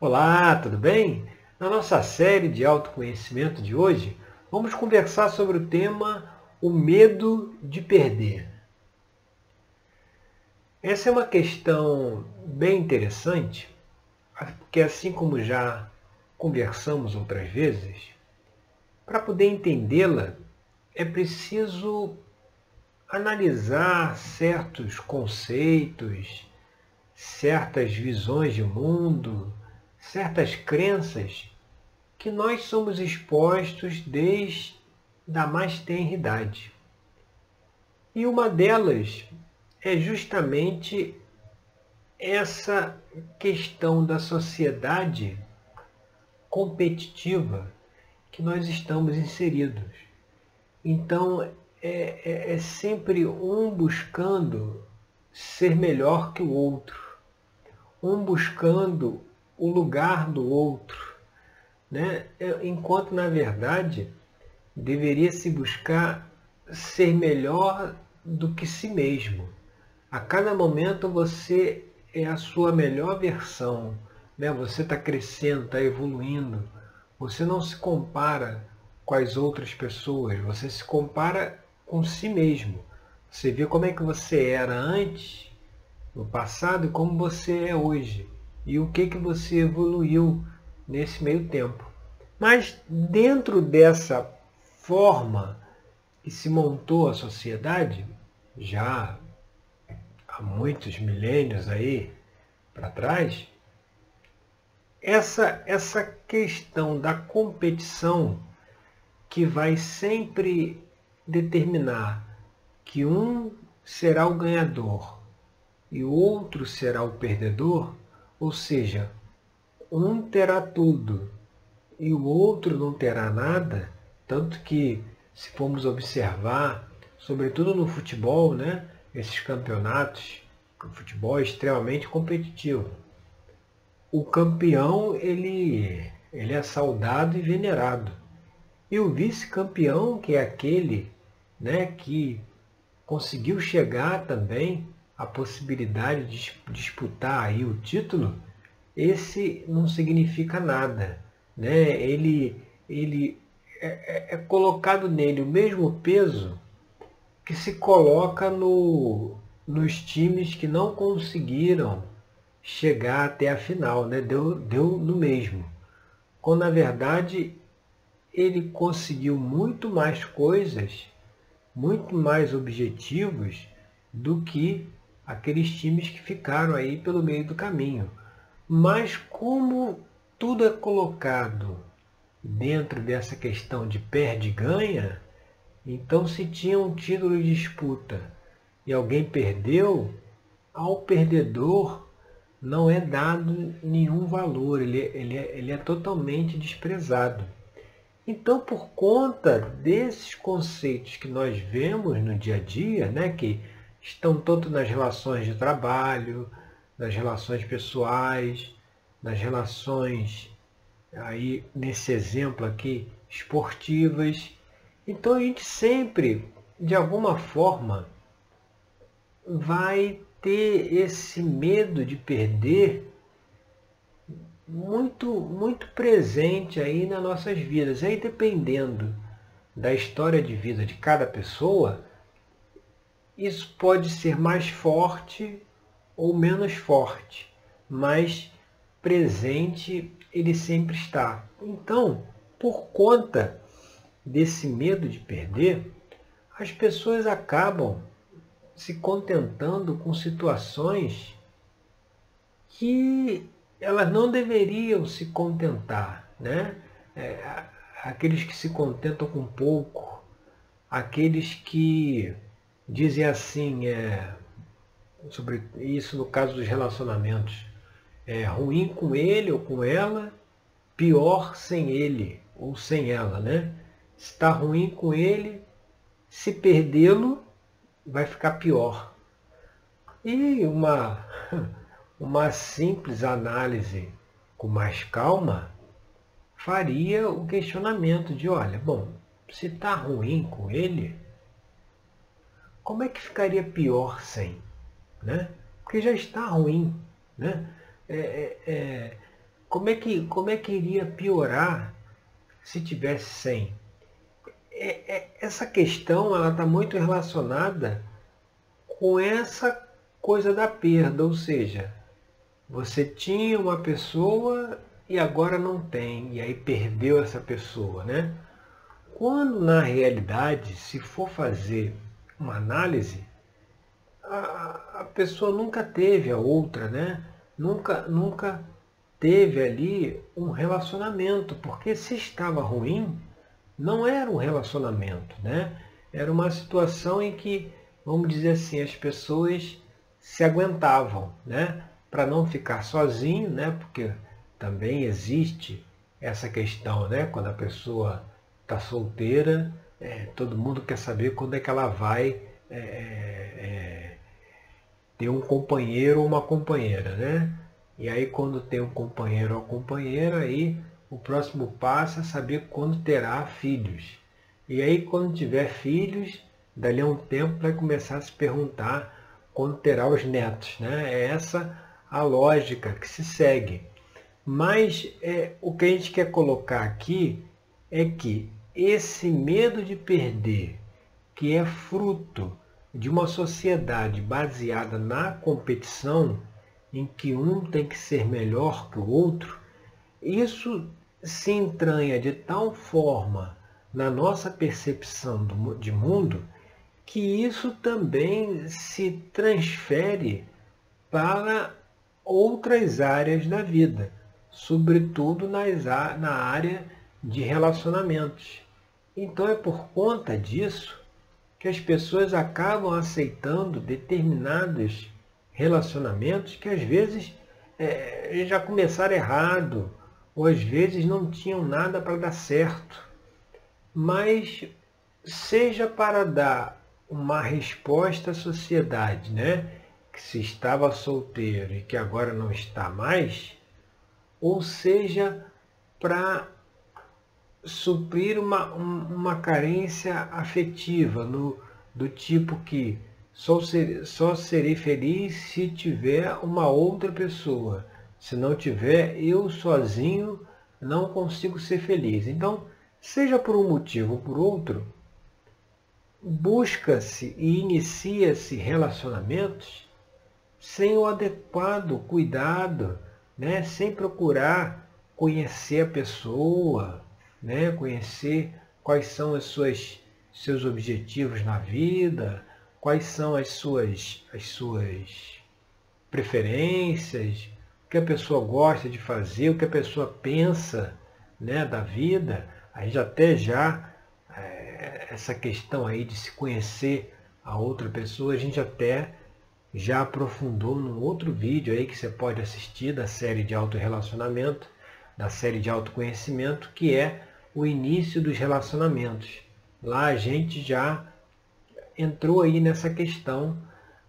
Olá, tudo bem? Na nossa série de autoconhecimento de hoje, vamos conversar sobre o tema o medo de perder. Essa é uma questão bem interessante, porque assim como já conversamos outras vezes, para poder entendê-la é preciso analisar certos conceitos, certas visões de mundo, certas crenças que nós somos expostos desde a mais tenra idade. E uma delas é justamente essa questão da sociedade competitiva que nós estamos inseridos. Então, é, é, é sempre um buscando ser melhor que o outro, um buscando o lugar do outro, né? É, enquanto na verdade deveria se buscar ser melhor do que si mesmo. A cada momento você é a sua melhor versão, né? Você está crescendo, está evoluindo. Você não se compara com as outras pessoas, você se compara com si mesmo. Você vê como é que você era antes, no passado, e como você é hoje. E o que, que você evoluiu nesse meio tempo. Mas dentro dessa forma que se montou a sociedade, já há muitos milênios aí para trás, essa, essa questão da competição que vai sempre determinar que um será o ganhador e o outro será o perdedor, ou seja, um terá tudo e o outro não terá nada, tanto que se formos observar, sobretudo no futebol, né, esses campeonatos, o futebol é extremamente competitivo. O campeão ele, ele é saudado e venerado. E o vice-campeão, que é aquele né, que conseguiu chegar também à possibilidade de disputar aí o título, esse não significa nada. Né? Ele, ele é, é, é colocado nele o mesmo peso que se coloca no, nos times que não conseguiram chegar até a final, né? deu, deu no mesmo. Quando na verdade ele conseguiu muito mais coisas muito mais objetivos do que aqueles times que ficaram aí pelo meio do caminho. Mas como tudo é colocado dentro dessa questão de perde e ganha, então se tinha um título de disputa e alguém perdeu, ao perdedor não é dado nenhum valor, ele, ele, é, ele é totalmente desprezado. Então, por conta desses conceitos que nós vemos no dia a dia, né, que estão tanto nas relações de trabalho, nas relações pessoais, nas relações, aí nesse exemplo aqui, esportivas. Então a gente sempre, de alguma forma, vai ter esse medo de perder muito, muito presente aí nas nossas vidas. Aí dependendo da história de vida de cada pessoa, isso pode ser mais forte ou menos forte, mas presente ele sempre está. Então, por conta desse medo de perder, as pessoas acabam se contentando com situações que elas não deveriam se contentar, né? É, aqueles que se contentam com pouco, aqueles que dizem assim, é, sobre isso no caso dos relacionamentos, é ruim com ele ou com ela, pior sem ele ou sem ela, né? Está ruim com ele, se perdê-lo, vai ficar pior. E uma uma simples análise com mais calma faria o questionamento de, olha, bom, se está ruim com ele, como é que ficaria pior sem? Né? Porque já está ruim. Né? É, é, é, como é que, como é que iria piorar se tivesse 100? É, é, essa questão ela está muito relacionada com essa coisa da perda, ou seja, você tinha uma pessoa e agora não tem, e aí perdeu essa pessoa, né? Quando na realidade, se for fazer uma análise, a, a pessoa nunca teve a outra, né? Nunca, nunca teve ali um relacionamento, porque se estava ruim, não era um relacionamento, né? Era uma situação em que, vamos dizer assim, as pessoas se aguentavam, né? Para não ficar sozinho, né? Porque também existe essa questão, né? Quando a pessoa está solteira, é, todo mundo quer saber quando é que ela vai é, é, é, ter um companheiro ou uma companheira, né? E aí quando tem um companheiro ou companheira, aí o próximo passo é saber quando terá filhos. E aí quando tiver filhos, dali a um tempo vai começar a se perguntar quando terá os netos, né? É essa a lógica que se segue. Mas é, o que a gente quer colocar aqui é que esse medo de perder, que é fruto de uma sociedade baseada na competição, em que um tem que ser melhor que o outro, isso se entranha de tal forma na nossa percepção de mundo que isso também se transfere para outras áreas da vida, sobretudo nas, na área de relacionamentos. Então é por conta disso que as pessoas acabam aceitando determinados relacionamentos que às vezes é, já começaram errado, ou às vezes não tinham nada para dar certo. Mas seja para dar uma resposta à sociedade, né? Que se estava solteiro e que agora não está mais, ou seja para suprir uma, uma carência afetiva no, do tipo que só, ser, só serei feliz se tiver uma outra pessoa. Se não tiver, eu sozinho não consigo ser feliz. Então, seja por um motivo ou por outro, busca-se e inicia-se relacionamentos sem o adequado cuidado, né? sem procurar conhecer a pessoa, né? conhecer quais são os seus objetivos na vida, quais são as suas, as suas preferências, o que a pessoa gosta de fazer, o que a pessoa pensa né, da vida. A gente até já, é, essa questão aí de se conhecer a outra pessoa, a gente até já aprofundou num outro vídeo aí que você pode assistir da série de autorrelacionamento, da série de autoconhecimento, que é o início dos relacionamentos. Lá a gente já entrou aí nessa questão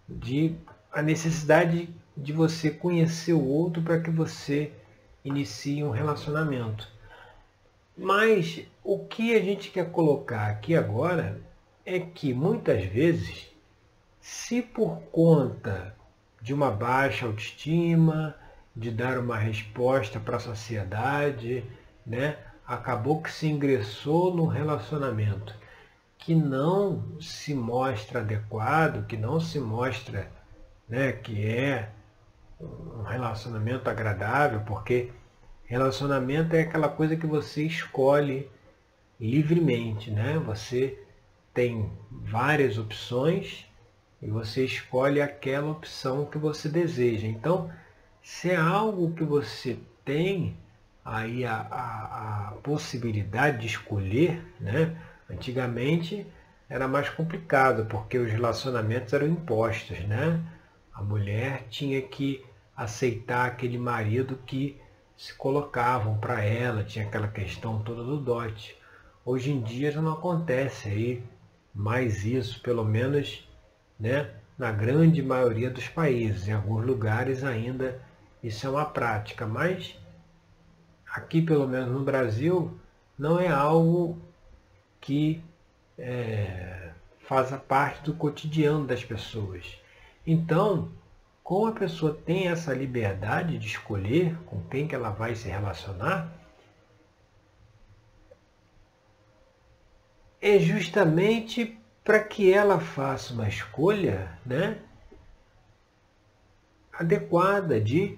de a necessidade de você conhecer o outro para que você inicie um relacionamento. Mas o que a gente quer colocar aqui agora é que muitas vezes, se por conta de uma baixa autoestima, de dar uma resposta para a sociedade, né, acabou que se ingressou num relacionamento que não se mostra adequado, que não se mostra né, que é um relacionamento agradável, porque relacionamento é aquela coisa que você escolhe livremente, né? Você tem várias opções e você escolhe aquela opção que você deseja. Então, se é algo que você tem aí a, a, a possibilidade de escolher, né? Antigamente era mais complicado, porque os relacionamentos eram impostos, né? A mulher tinha que aceitar aquele marido que se colocavam para ela, tinha aquela questão toda do dote. Hoje em dia já não acontece aí mais isso, pelo menos né, na grande maioria dos países. Em alguns lugares ainda isso é uma prática, mas aqui pelo menos no Brasil não é algo que é, faça parte do cotidiano das pessoas. Então, como a pessoa tem essa liberdade de escolher com quem que ela vai se relacionar, é justamente para que ela faça uma escolha né, adequada de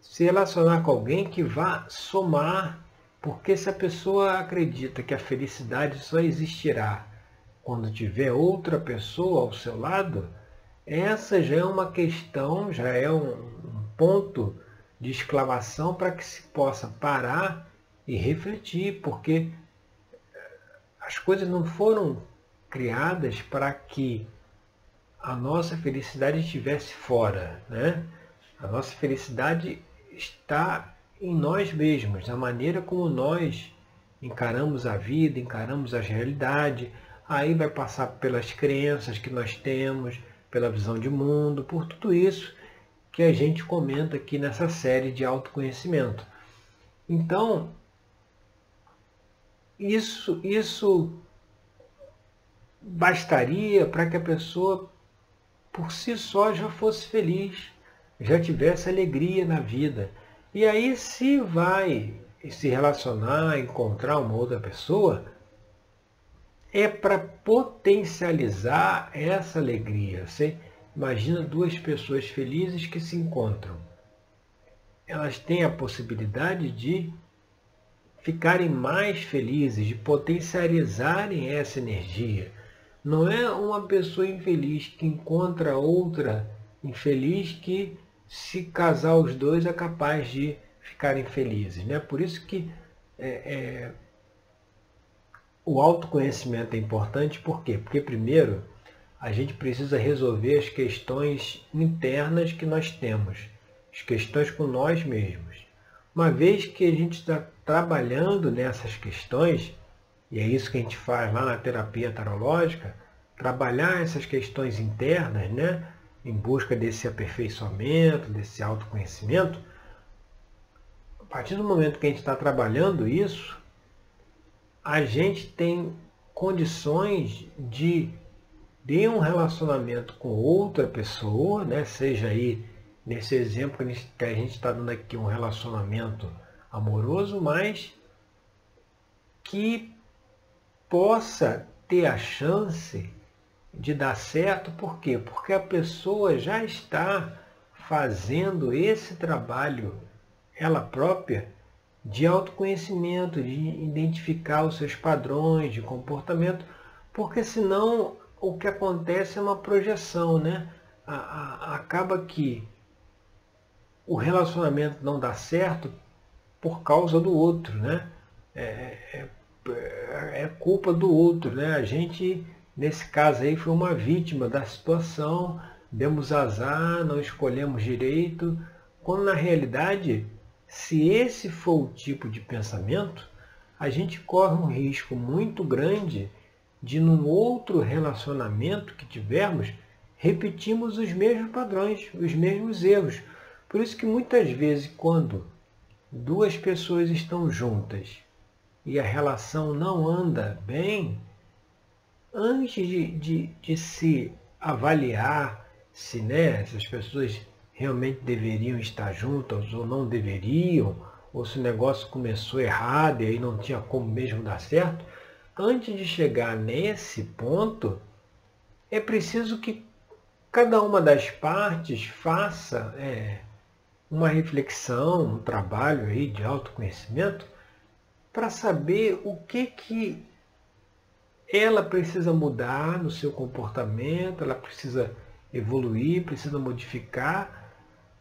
se relacionar com alguém que vá somar, porque se a pessoa acredita que a felicidade só existirá quando tiver outra pessoa ao seu lado, essa já é uma questão, já é um, ponto de exclamação para que se possa parar e refletir, porque as coisas não foram criadas para que a nossa felicidade estivesse fora. Né? A nossa felicidade está em nós mesmos, na maneira como nós encaramos a vida, encaramos a realidade. Aí vai passar pelas crenças que nós temos, pela visão de mundo, por tudo isso que a gente comenta aqui nessa série de autoconhecimento. Então, isso, isso bastaria para que a pessoa por si só já fosse feliz, já tivesse alegria na vida. E aí, se vai se relacionar, encontrar uma outra pessoa, é para potencializar essa alegria. Você imagina duas pessoas felizes que se encontram. Elas têm a possibilidade de ficarem mais felizes, de potencializarem essa energia. Não é uma pessoa infeliz que encontra outra infeliz que, se casar os dois, é capaz de ficarem felizes. Né? Por isso que é, é, o autoconhecimento é importante. Por quê? Porque, primeiro, a gente precisa resolver as questões internas que nós temos, as questões com nós mesmos. Uma vez que a gente está trabalhando nessas questões, e é isso que a gente faz lá na terapia tarológica, trabalhar essas questões internas, né, em busca desse aperfeiçoamento, desse autoconhecimento. A partir do momento que a gente está trabalhando isso, a gente tem condições de de um relacionamento com outra pessoa, né? seja aí nesse exemplo que a gente está dando aqui um relacionamento amoroso, mas que possa ter a chance de dar certo, por quê? Porque a pessoa já está fazendo esse trabalho, ela própria, de autoconhecimento, de identificar os seus padrões de comportamento, porque senão o que acontece é uma projeção, né? A, a, acaba que o relacionamento não dá certo por causa do outro, né? É, é, é culpa do outro, né? A gente, nesse caso aí, foi uma vítima da situação, demos azar, não escolhemos direito, quando na realidade, se esse for o tipo de pensamento, a gente corre um risco muito grande de, num outro relacionamento que tivermos, repetimos os mesmos padrões, os mesmos erros. Por isso que muitas vezes, quando duas pessoas estão juntas e a relação não anda bem, antes de, de, de se avaliar se né, essas pessoas realmente deveriam estar juntas ou não deveriam, ou se o negócio começou errado e aí não tinha como mesmo dar certo, antes de chegar nesse ponto, é preciso que cada uma das partes faça é, uma reflexão, um trabalho aí de autoconhecimento para saber o que que ela precisa mudar no seu comportamento, ela precisa evoluir, precisa modificar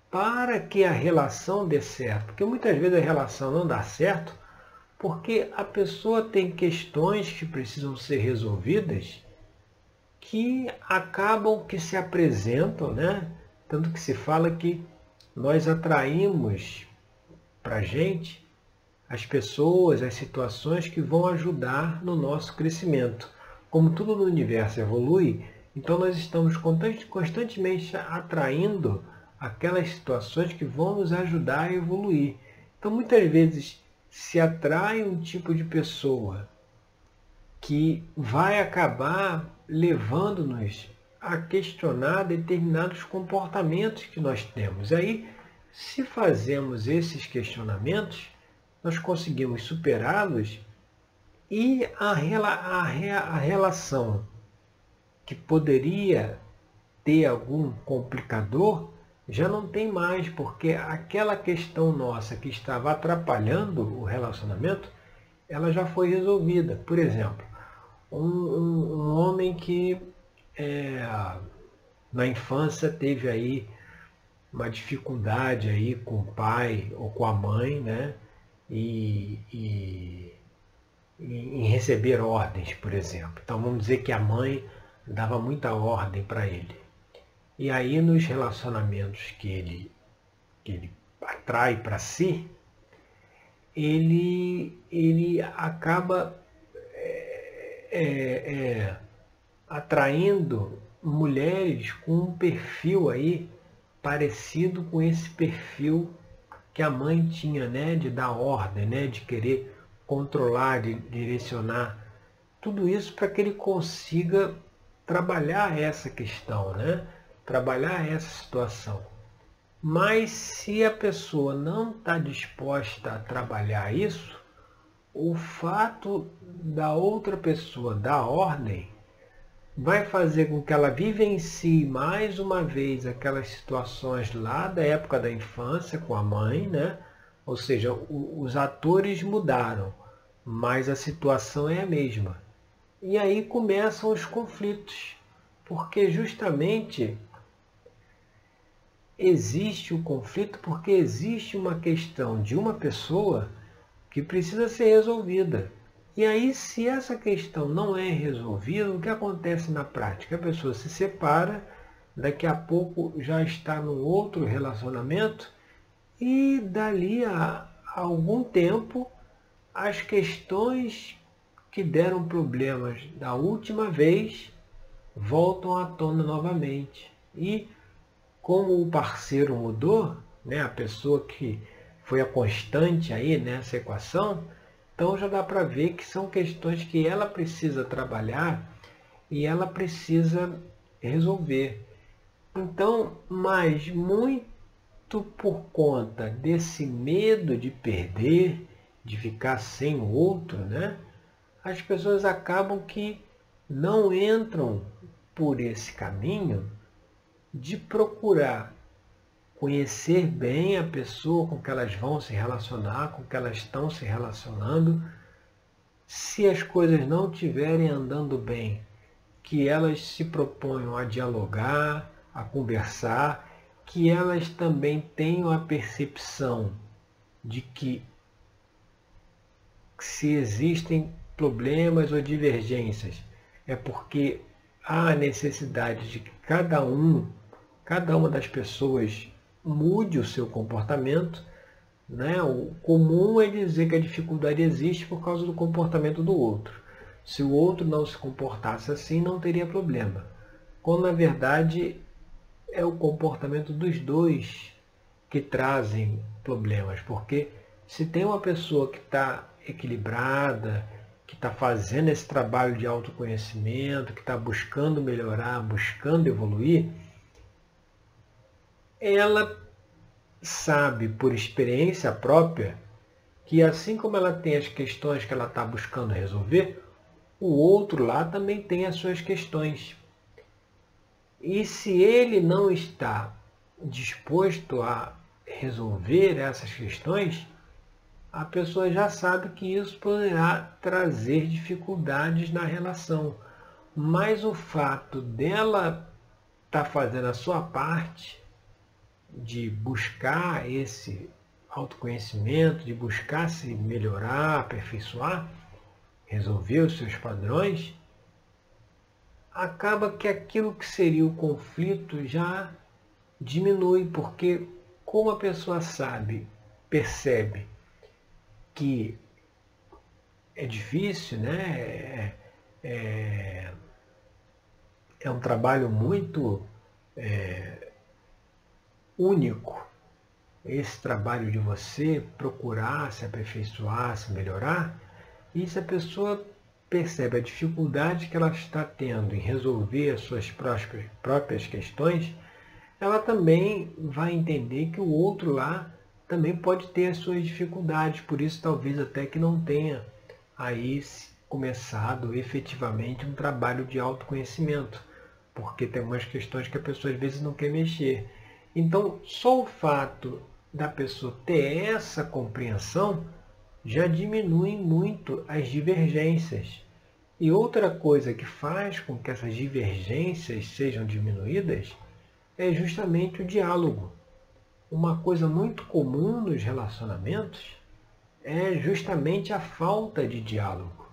para que a relação dê certo. Porque muitas vezes a relação não dá certo porque a pessoa tem questões que precisam ser resolvidas que acabam que se apresentam, né? Tanto que se fala que nós atraímos para a gente as pessoas, as situações que vão ajudar no nosso crescimento. Como tudo no universo evolui, então nós estamos constantemente atraindo aquelas situações que vão nos ajudar a evoluir. Então muitas vezes se atrai um tipo de pessoa que vai acabar levando-nos a questionar determinados comportamentos que nós temos. Aí, se fazemos esses questionamentos, nós conseguimos superá-los e a, a, a relação que poderia ter algum complicador já não tem mais, porque aquela questão nossa que estava atrapalhando o relacionamento, ela já foi resolvida. Por exemplo, um, um, um homem que é, na infância teve aí uma dificuldade aí com o pai ou com a mãe, né? E, e, em receber ordens, por exemplo. Então vamos dizer que a mãe dava muita ordem para ele. E aí nos relacionamentos que ele, que ele atrai para si, ele, ele acaba é, é, é, atraindo mulheres com um perfil aí parecido com esse perfil que a mãe tinha, né, de dar ordem, né, de querer controlar, de direcionar. Tudo isso para que ele consiga trabalhar essa questão, né? Trabalhar essa situação. Mas se a pessoa não está disposta a trabalhar isso, o fato da outra pessoa dar ordem vai fazer com que ela vivencie mais uma vez aquelas situações lá da época da infância com a mãe, né? Ou seja, o, os atores mudaram, mas a situação é a mesma. E aí começam os conflitos, porque justamente existe o conflito porque existe uma questão de uma pessoa que precisa ser resolvida. E aí, se essa questão não é resolvida, o que acontece na prática? A pessoa se separa, daqui a pouco já está num outro relacionamento e dali a algum tempo as questões que deram problemas da última vez voltam à tona novamente. E como o parceiro mudou, né, a pessoa que foi a constante aí nessa equação, então já dá para ver que são questões que ela precisa trabalhar e ela precisa resolver. Então, mas muito por conta desse medo de perder, de ficar sem o outro, né? As pessoas acabam que não entram por esse caminho de procurar conhecer bem a pessoa com que elas vão se relacionar, com que elas estão se relacionando. Se as coisas não estiverem andando bem, que elas se proponham a dialogar, a conversar, que elas também tenham a percepção de que se existem problemas ou divergências, é porque há a necessidade de que cada um, cada uma das pessoas mude o seu comportamento. Né? O comum é dizer que a dificuldade existe por causa do comportamento do outro. Se o outro não se comportasse assim, não teria problema. Quando na verdade é o comportamento dos dois que trazem problemas. Porque se tem uma pessoa que está equilibrada, que está fazendo esse trabalho de autoconhecimento, que está buscando melhorar, buscando evoluir, ela sabe por experiência própria que assim como ela tem as questões que ela está buscando resolver, o outro lá também tem as suas questões. E se ele não está disposto a resolver essas questões, a pessoa já sabe que isso poderá trazer dificuldades na relação. Mas o fato dela estar tá fazendo a sua parte de buscar esse autoconhecimento, de buscar se melhorar, aperfeiçoar, resolver os seus padrões, acaba que aquilo que seria o conflito já diminui, porque como a pessoa sabe, percebe que é difícil, né? É, é, é um trabalho muito é, único esse trabalho de você procurar se aperfeiçoar, se melhorar, e se a pessoa percebe a dificuldade que ela está tendo em resolver as suas próprias questões, ela também vai entender que o outro lá também pode ter as suas dificuldades, por isso talvez até que não tenha aí começado efetivamente um trabalho de autoconhecimento, porque tem umas questões que a pessoa às vezes não quer mexer. Então, só o fato da pessoa ter essa compreensão já diminui muito as divergências. E outra coisa que faz com que essas divergências sejam diminuídas é justamente o diálogo. Uma coisa muito comum nos relacionamentos é justamente a falta de diálogo.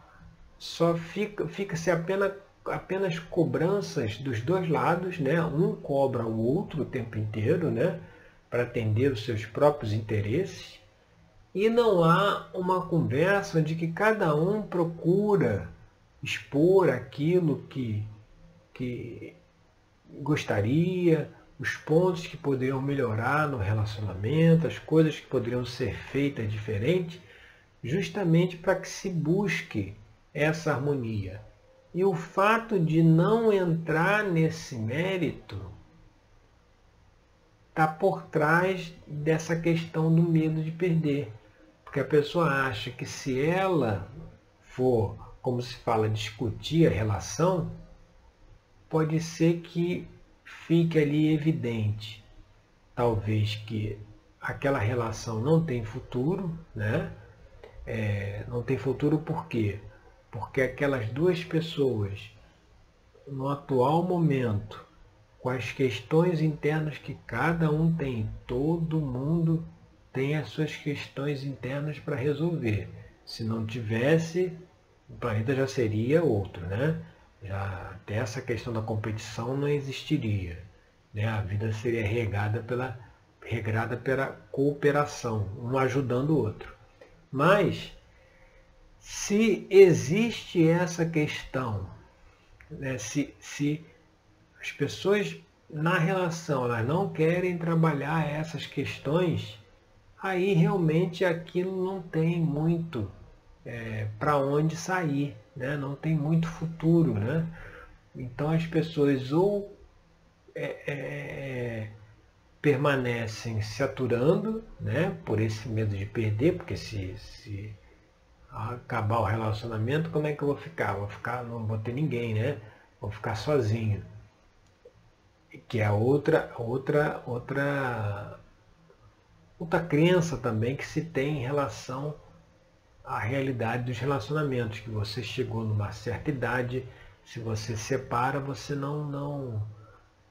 Só fica, fica-se apenas, apenas cobranças dos dois lados, né? um cobra o outro o tempo inteiro né? para atender os seus próprios interesses, e não há uma conversa de que cada um procura expor aquilo que, que gostaria, os pontos que poderiam melhorar no relacionamento, as coisas que poderiam ser feitas diferente, justamente para que se busque essa harmonia. E o fato de não entrar nesse mérito está por trás dessa questão do medo de perder. Porque a pessoa acha que se ela for, como se fala, discutir a relação, pode ser que fique ali evidente, talvez que aquela relação não tem futuro, né? É, não tem futuro por quê? Porque aquelas duas pessoas, no atual momento, com as questões internas que cada um tem, todo mundo tem as suas questões internas para resolver. Se não tivesse, o planeta já seria outro, né? Já até essa questão da competição não existiria. Né? A vida seria regada pela, regrada pela cooperação, um ajudando o outro. Mas, se existe essa questão, né? se, se as pessoas na relação elas não querem trabalhar essas questões, aí realmente aquilo não tem muito é, para onde sair, né? não tem muito futuro. Né? Então as pessoas ou é, é, é, permanecem se aturando né? por esse medo de perder, porque se, se acabar o relacionamento, como é que eu vou ficar? Vou ficar, não vou ter ninguém, né? Vou ficar sozinho. Que é outra, outra, outra outra crença também que se tem em relação à realidade dos relacionamentos, que você chegou numa certa idade, se você separa, você não, não,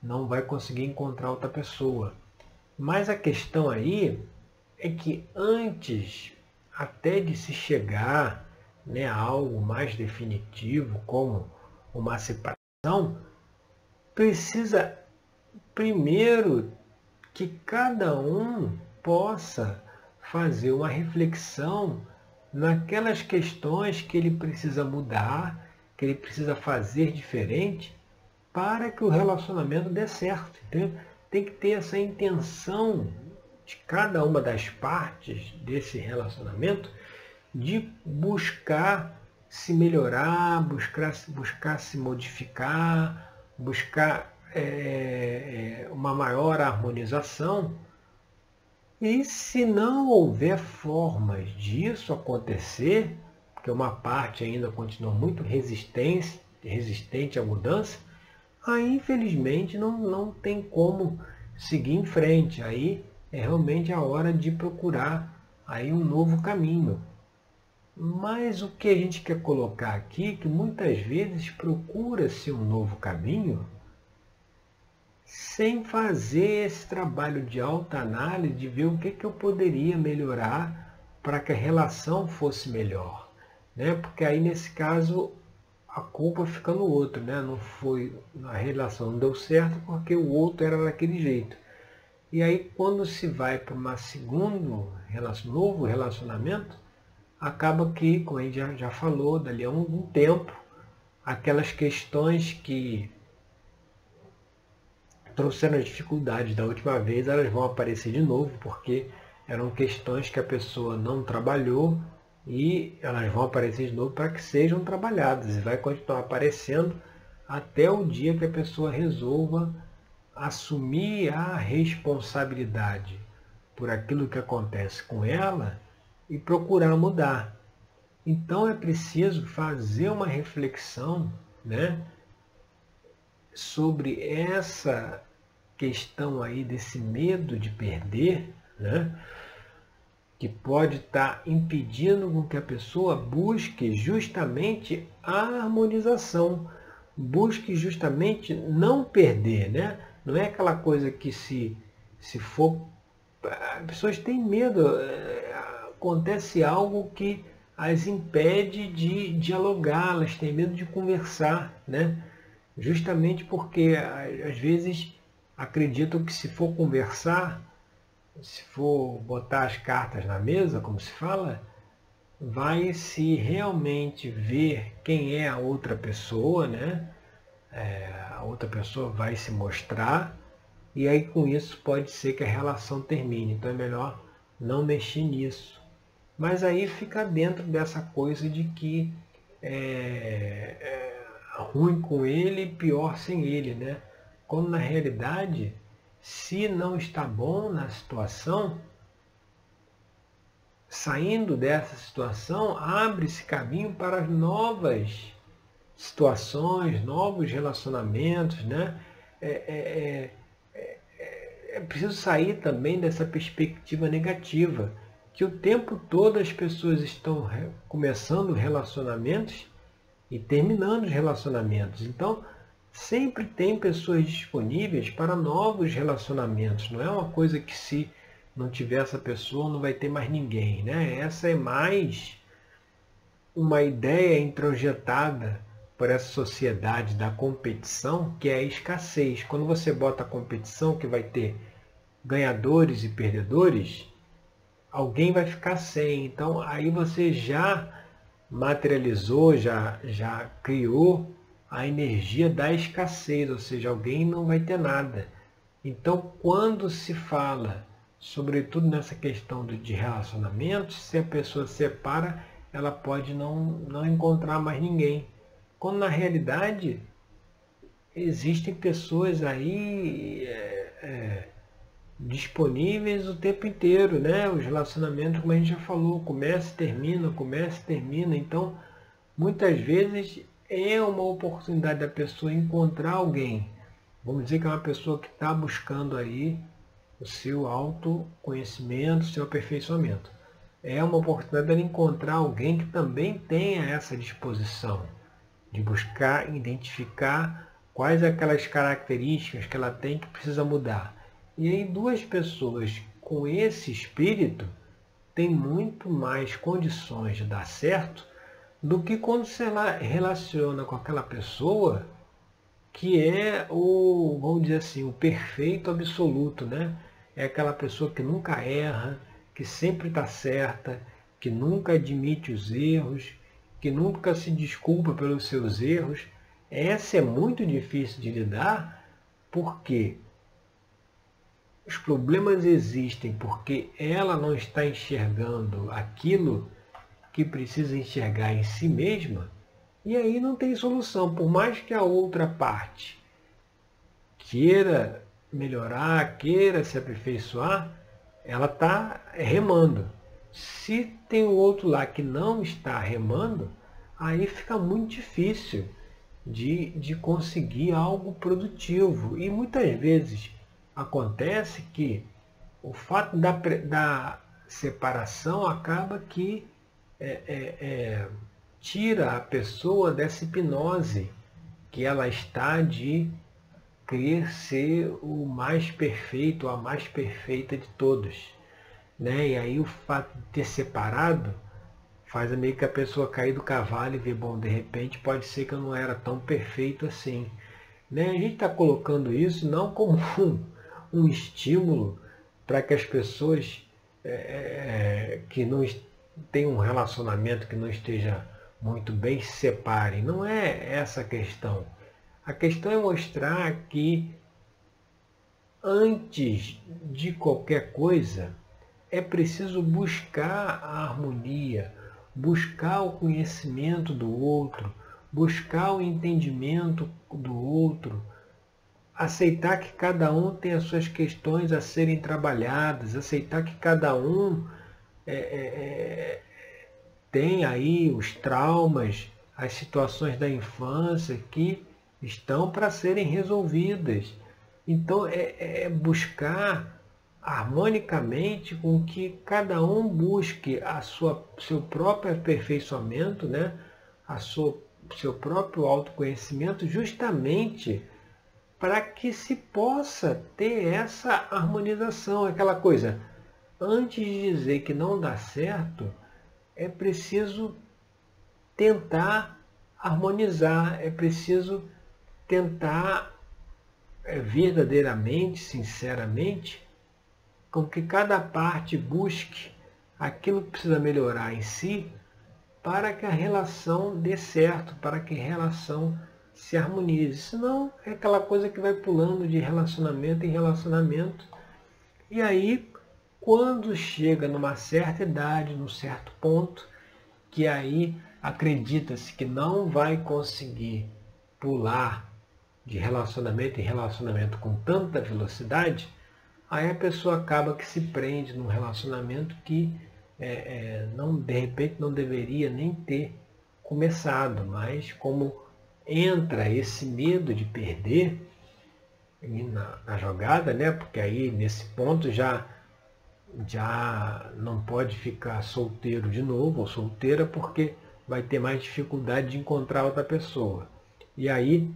não vai conseguir encontrar outra pessoa. Mas a questão aí é que antes até de se chegar né, a algo mais definitivo, como uma separação, precisa primeiro que cada um possa fazer uma reflexão naquelas questões que ele precisa mudar, que ele precisa fazer diferente para que o relacionamento dê certo. Entendeu? Tem que ter essa intenção de cada uma das partes desse relacionamento de buscar se melhorar, buscar, buscar se modificar, buscar é, uma maior harmonização e se não houver formas disso acontecer, porque uma parte ainda continua muito resistente, resistente à mudança, aí infelizmente não, não tem como seguir em frente. Aí é realmente a hora de procurar aí um novo caminho. Mas o que a gente quer colocar aqui que muitas vezes procura-se um novo caminho sem fazer esse trabalho de alta análise, de ver o que, que eu poderia melhorar para que a relação fosse melhor. Né? Porque aí nesse caso a culpa fica no outro, né? não foi, a relação não deu certo porque o outro era daquele jeito. E aí quando se vai para um segundo novo relacionamento, acaba que, como a gente já, já falou, dali a um tempo, aquelas questões que trouxeram as dificuldades da última vez, elas vão aparecer de novo, porque eram questões que a pessoa não trabalhou e elas vão aparecer de novo para que sejam trabalhadas e vai continuar aparecendo até o dia que a pessoa resolva assumir a responsabilidade por aquilo que acontece com ela e procurar mudar. Então é preciso fazer uma reflexão né, sobre essa questão aí desse medo de perder, né, que pode estar impedindo com que a pessoa busque justamente a harmonização, busque justamente não perder, né? Não é aquela coisa que se, se for. As pessoas têm medo, é, acontece algo que as impede de dialogar, elas têm medo de conversar, né? Justamente porque às vezes acreditam que se for conversar, se for botar as cartas na mesa, como se fala, vai se realmente ver quem é a outra pessoa, né? É, a outra pessoa vai se mostrar e aí com isso pode ser que a relação termine. Então é melhor não mexer nisso. Mas aí fica dentro dessa coisa de que é, é ruim com ele, pior sem ele, né? Quando na realidade, se não está bom na situação, saindo dessa situação, abre-se caminho para novas situações, novos relacionamentos, né? É, é, é, é, é preciso sair também dessa perspectiva negativa que o tempo todo as pessoas estão começando relacionamentos e terminando os relacionamentos. Então, sempre tem pessoas disponíveis para novos relacionamentos. Não é uma coisa que se não tiver essa pessoa não vai ter mais ninguém. Né? Essa é mais uma ideia introjetada por essa sociedade da competição, que é a escassez. Quando você bota a competição que vai ter ganhadores e perdedores, alguém vai ficar sem. Então aí você já materializou, já, já criou a energia da escassez, ou seja, alguém não vai ter nada. Então quando se fala, sobretudo nessa questão de relacionamentos, se a pessoa separa, ela pode não, não encontrar mais ninguém. Quando na realidade existem pessoas aí é, é, disponíveis o tempo inteiro, né? Os relacionamentos, como a gente já falou, começa e termina, começa e termina. Então, muitas vezes é uma oportunidade da pessoa encontrar alguém. Vamos dizer que é uma pessoa que está buscando aí o seu autoconhecimento, o seu aperfeiçoamento. É uma oportunidade dela encontrar alguém que também tenha essa disposição de buscar identificar quais aquelas características que ela tem que precisa mudar e aí duas pessoas com esse espírito têm muito mais condições de dar certo do que quando se relaciona com aquela pessoa que é o, vamos dizer assim, o perfeito absoluto, né? É aquela pessoa que nunca erra, que sempre está certa, que nunca admite os erros, que nunca se desculpa pelos seus erros. Essa é muito difícil de lidar, porque os problemas existem porque ela não está enxergando aquilo que precisa enxergar em si mesma, e aí não tem solução. Por mais que a outra parte queira melhorar, queira se aperfeiçoar, ela está remando. Se tem o outro lá que não está remando, aí fica muito difícil de, de conseguir algo produtivo. E muitas vezes Acontece que o fato da, da separação acaba que é, é, é, tira a pessoa dessa hipnose que ela está de querer ser o mais perfeito, a mais perfeita de todos. Né? E aí o fato de ter separado faz meio que a pessoa cair do cavalo e ver, bom, de repente pode ser que eu não era tão perfeito assim. Né? A gente está colocando isso não como um, um estímulo para que as pessoas é, é, é que não têm um relacionamento que não esteja muito bem se separem. Não é essa a questão. A questão é mostrar que antes de qualquer coisa é preciso buscar a harmonia, buscar o conhecimento do outro, buscar o entendimento do outro, aceitar que cada um tem as suas questões a serem trabalhadas, aceitar que cada um é, é, é, tem aí os traumas, as situações da infância que estão para serem resolvidas. Então é, é buscar harmonicamente com que cada um busque a sua, seu próprio aperfeiçoamento, né? a sua, seu próprio autoconhecimento, justamente para que se possa ter essa harmonização, aquela coisa. Antes de dizer que não dá certo, é preciso tentar harmonizar, é preciso tentar é, verdadeiramente, sinceramente, com que cada parte busque aquilo que precisa melhorar em si para que a relação dê certo, para que a relação se harmonize. Senão é aquela coisa que vai pulando de relacionamento em relacionamento. E aí, quando chega numa certa idade, num certo ponto, que aí acredita-se que não vai conseguir pular de relacionamento em relacionamento com tanta velocidade, aí a pessoa acaba que se prende num relacionamento que é, é, não, de repente não deveria nem ter começado, mas como entra esse medo de perder na, na, jogada, né? Porque aí nesse ponto já já não pode ficar solteiro de novo ou solteira porque vai ter mais dificuldade de encontrar outra pessoa. E aí,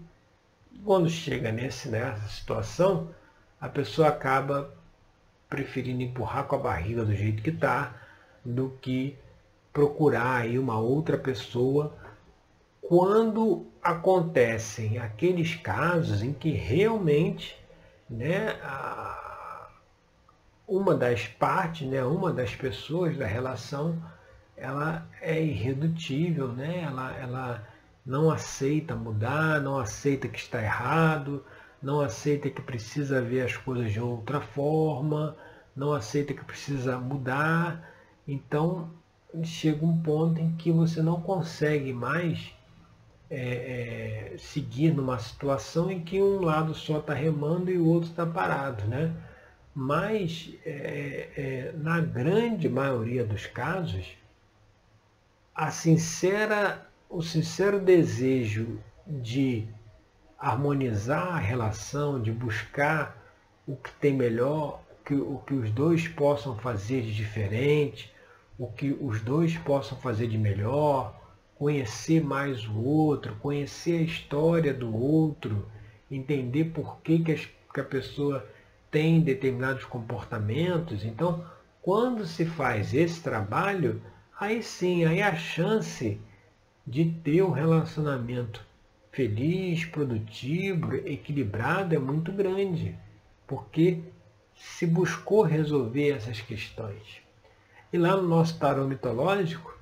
quando chega nesse, nessa situação, a pessoa acaba preferindo empurrar com a barriga do jeito que está do que procurar aí uma outra pessoa quando acontecem aqueles casos em que realmente né, uma das partes, né, uma das pessoas da relação, ela é irredutível, né? ela, ela não aceita mudar, não aceita que está errado, não aceita que precisa ver as coisas de outra forma, não aceita que precisa mudar. Então chega um ponto em que você não consegue mais é, é, seguir numa situação em que um lado só está remando e o outro está parado, né? Mas é, é, na grande maioria dos casos, a sincera, o sincero desejo de harmonizar a relação, de buscar o que tem melhor, que, o que os dois possam fazer de diferente, o que os dois possam fazer de melhor, conhecer mais o outro, conhecer a história do outro, entender por que, que a pessoa tem determinados comportamentos. Então, quando se faz esse trabalho, aí sim, aí a chance de ter um relacionamento feliz, produtivo, equilibrado é muito grande, porque se buscou resolver essas questões. E lá no nosso tarô mitológico,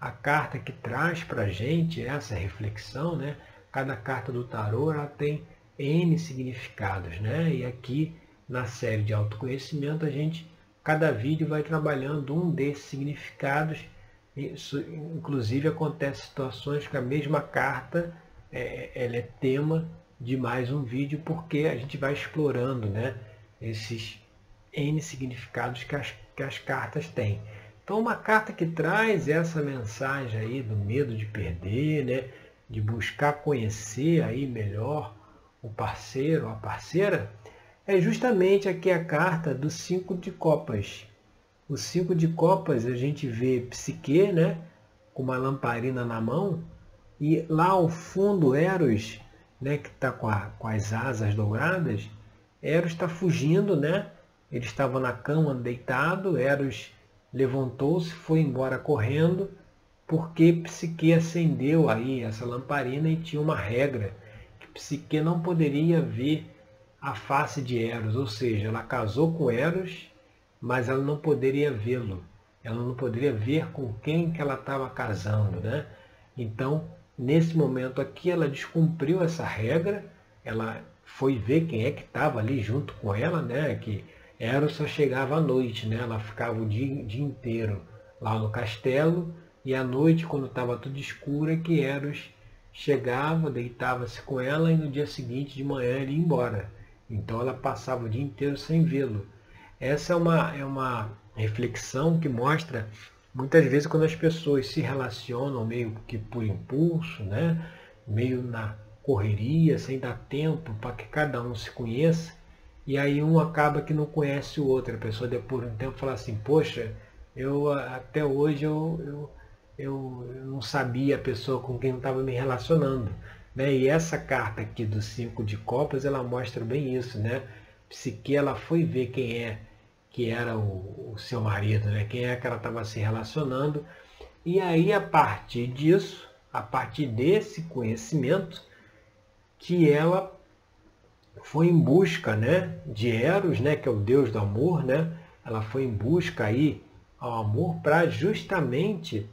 a carta que traz para a gente essa reflexão, né? Cada carta do tarô ela tem N significados, né? E aqui na série de autoconhecimento a gente, cada vídeo vai trabalhando um desses significados. Isso, inclusive acontece situações que a mesma carta é, ela é tema de mais um vídeo porque a gente vai explorando, né? Esses N significados que as, que as cartas têm. Então, uma carta que traz essa mensagem aí do medo de perder, né? de buscar conhecer aí melhor o parceiro ou a parceira, é justamente aqui a carta do cinco de copas. O cinco de copas a gente vê Psique, né? com uma lamparina na mão, e lá ao fundo Eros, né? que está com, com as asas douradas, Eros está fugindo, né? Ele estava na cama deitado, Eros levantou-se, foi embora correndo, porque Psique acendeu aí essa lamparina e tinha uma regra, que Psique não poderia ver a face de Eros, ou seja, ela casou com Eros, mas ela não poderia vê-lo, ela não poderia ver com quem que ela estava casando, né? Então, nesse momento aqui, ela descumpriu essa regra, ela foi ver quem é que estava ali junto com ela, né? Que Eros só chegava à noite, né? ela ficava o dia, dia inteiro lá no castelo e à noite, quando estava tudo escuro, é que Eros chegava, deitava-se com ela e no dia seguinte de manhã ele ia embora. Então ela passava o dia inteiro sem vê-lo. Essa é uma, é uma reflexão que mostra muitas vezes quando as pessoas se relacionam meio que por impulso, né? meio na correria, sem dar tempo para que cada um se conheça, e aí um acaba que não conhece o outro. A pessoa depois de um tempo fala assim, poxa, eu até hoje eu, eu, eu, não sabia a pessoa com quem eu estava me relacionando. Né? E essa carta aqui do cinco de copas, ela mostra bem isso, né? Psique, ela foi ver quem é que era o, o seu marido, né? Quem é que ela estava se relacionando. E aí, a partir disso, a partir desse conhecimento, que ela foi em busca, né, de Eros, né, que é o deus do amor, né? Ela foi em busca aí ao amor para justamente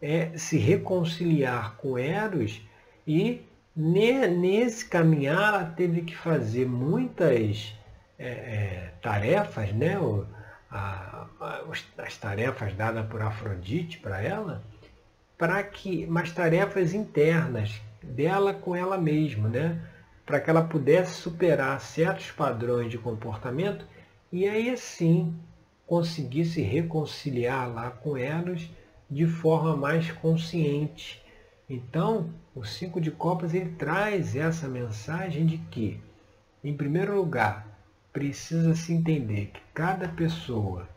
é, se reconciliar com Eros e nesse caminhar ela teve que fazer muitas é, é, tarefas, né? O, a, a, as tarefas dadas por Afrodite para ela, para que, mas tarefas internas dela com ela mesma, né? Para que ela pudesse superar certos padrões de comportamento e aí sim conseguir se reconciliar lá com elas de forma mais consciente. Então, o cinco de copas ele traz essa mensagem de que, em primeiro lugar, precisa se entender que cada pessoa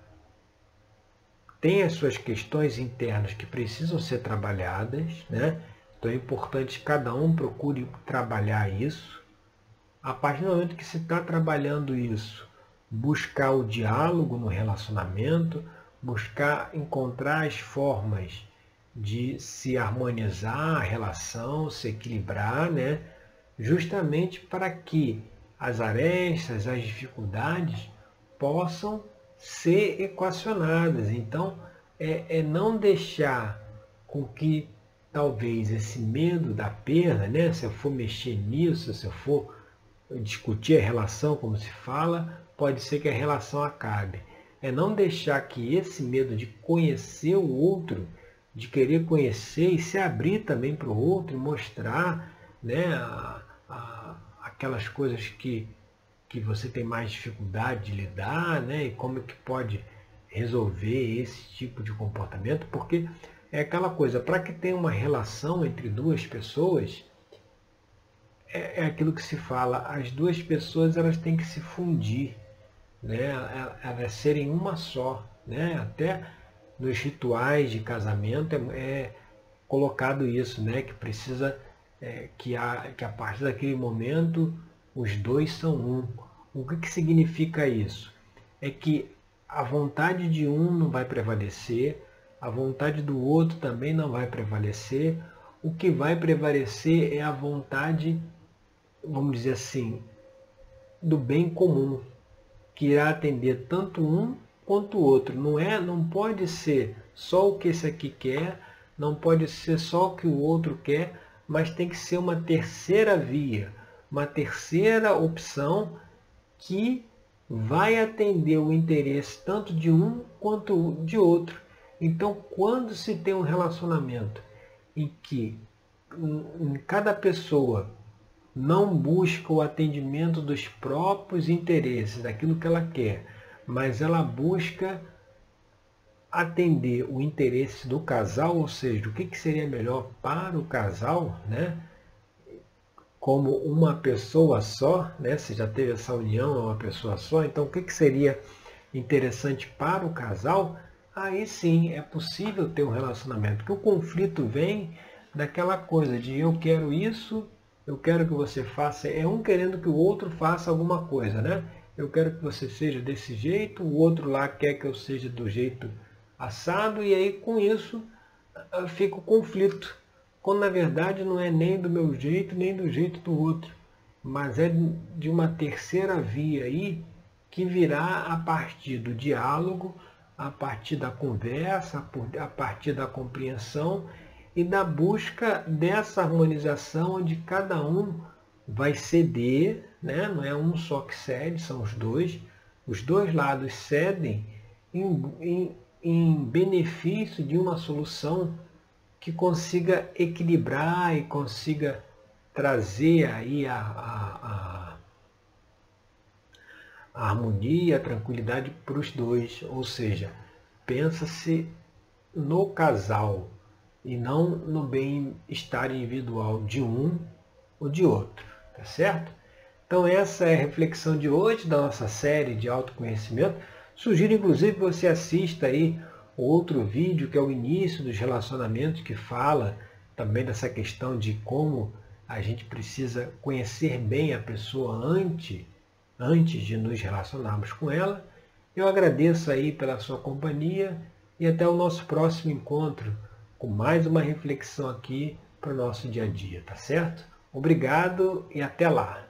tem as suas questões internas que precisam ser trabalhadas, né? Então é importante que cada um procure trabalhar isso. A partir do momento que se está trabalhando isso, buscar o diálogo no relacionamento, buscar encontrar as formas de se harmonizar a relação, se equilibrar, né? justamente para que as arestas, as dificuldades possam ser equacionadas. Então, é, é não deixar com que talvez esse medo da perda, né? se eu for mexer nisso, se eu for discutir a relação, como se fala, pode ser que a relação acabe. É não deixar que esse medo de conhecer o outro, de querer conhecer e se abrir também para o outro, mostrar né, a, a, aquelas coisas que, que você tem mais dificuldade de lidar, né, e como que pode resolver esse tipo de comportamento, porque é aquela coisa, para que tenha uma relação entre duas pessoas, é, é aquilo que se fala, as duas pessoas elas têm que se fundir né, elas serem uma só. Né? Até nos rituais de casamento é, é colocado isso, né? que precisa é, que, a, que a partir daquele momento os dois são um. O que, que significa isso? É que a vontade de um não vai prevalecer, a vontade do outro também não vai prevalecer. O que vai prevalecer é a vontade, vamos dizer assim, do bem comum, que irá atender tanto um quanto o outro. Não é, não pode ser só o que esse aqui quer, não pode ser só o que o outro quer, mas tem que ser uma terceira via, uma terceira opção que vai atender o interesse tanto de um quanto de outro. Então, quando se tem um relacionamento em que em cada pessoa não busca o atendimento dos próprios interesses, daquilo que ela quer, mas ela busca atender o interesse do casal, ou seja, o que, que seria melhor para o casal, né? como uma pessoa só, né? se já teve essa união, é uma pessoa só, então o que, que seria interessante para o casal, aí sim é possível ter um relacionamento. Porque o conflito vem daquela coisa de eu quero isso eu quero que você faça, é um querendo que o outro faça alguma coisa, né? Eu quero que você seja desse jeito, o outro lá quer que eu seja do jeito assado, e aí com isso ah, fica o conflito. Quando na verdade não é nem do meu jeito, nem do jeito do outro, mas é de uma terceira via aí que virá a partir do diálogo, a partir da conversa, a partir da compreensão e da busca dessa harmonização onde cada um vai ceder, né? não é um só que cede, são os dois. Os dois lados cedem em, em, em benefício de uma solução que consiga equilibrar e consiga trazer aí a, a, a, a harmonia, a tranquilidade para os dois. Ou seja, pensa-se no casal e não no bem-estar individual de um ou de outro, tá certo? Então essa é a reflexão de hoje da nossa série de autoconhecimento. Sugiro inclusive que você assista aí outro vídeo que é o início dos relacionamentos que fala também dessa questão de como a gente precisa conhecer bem a pessoa antes, antes de nos relacionarmos com ela. Eu agradeço aí pela sua companhia e até o nosso próximo encontro com mais uma reflexão aqui para o nosso dia a dia, tá certo? Obrigado e até lá!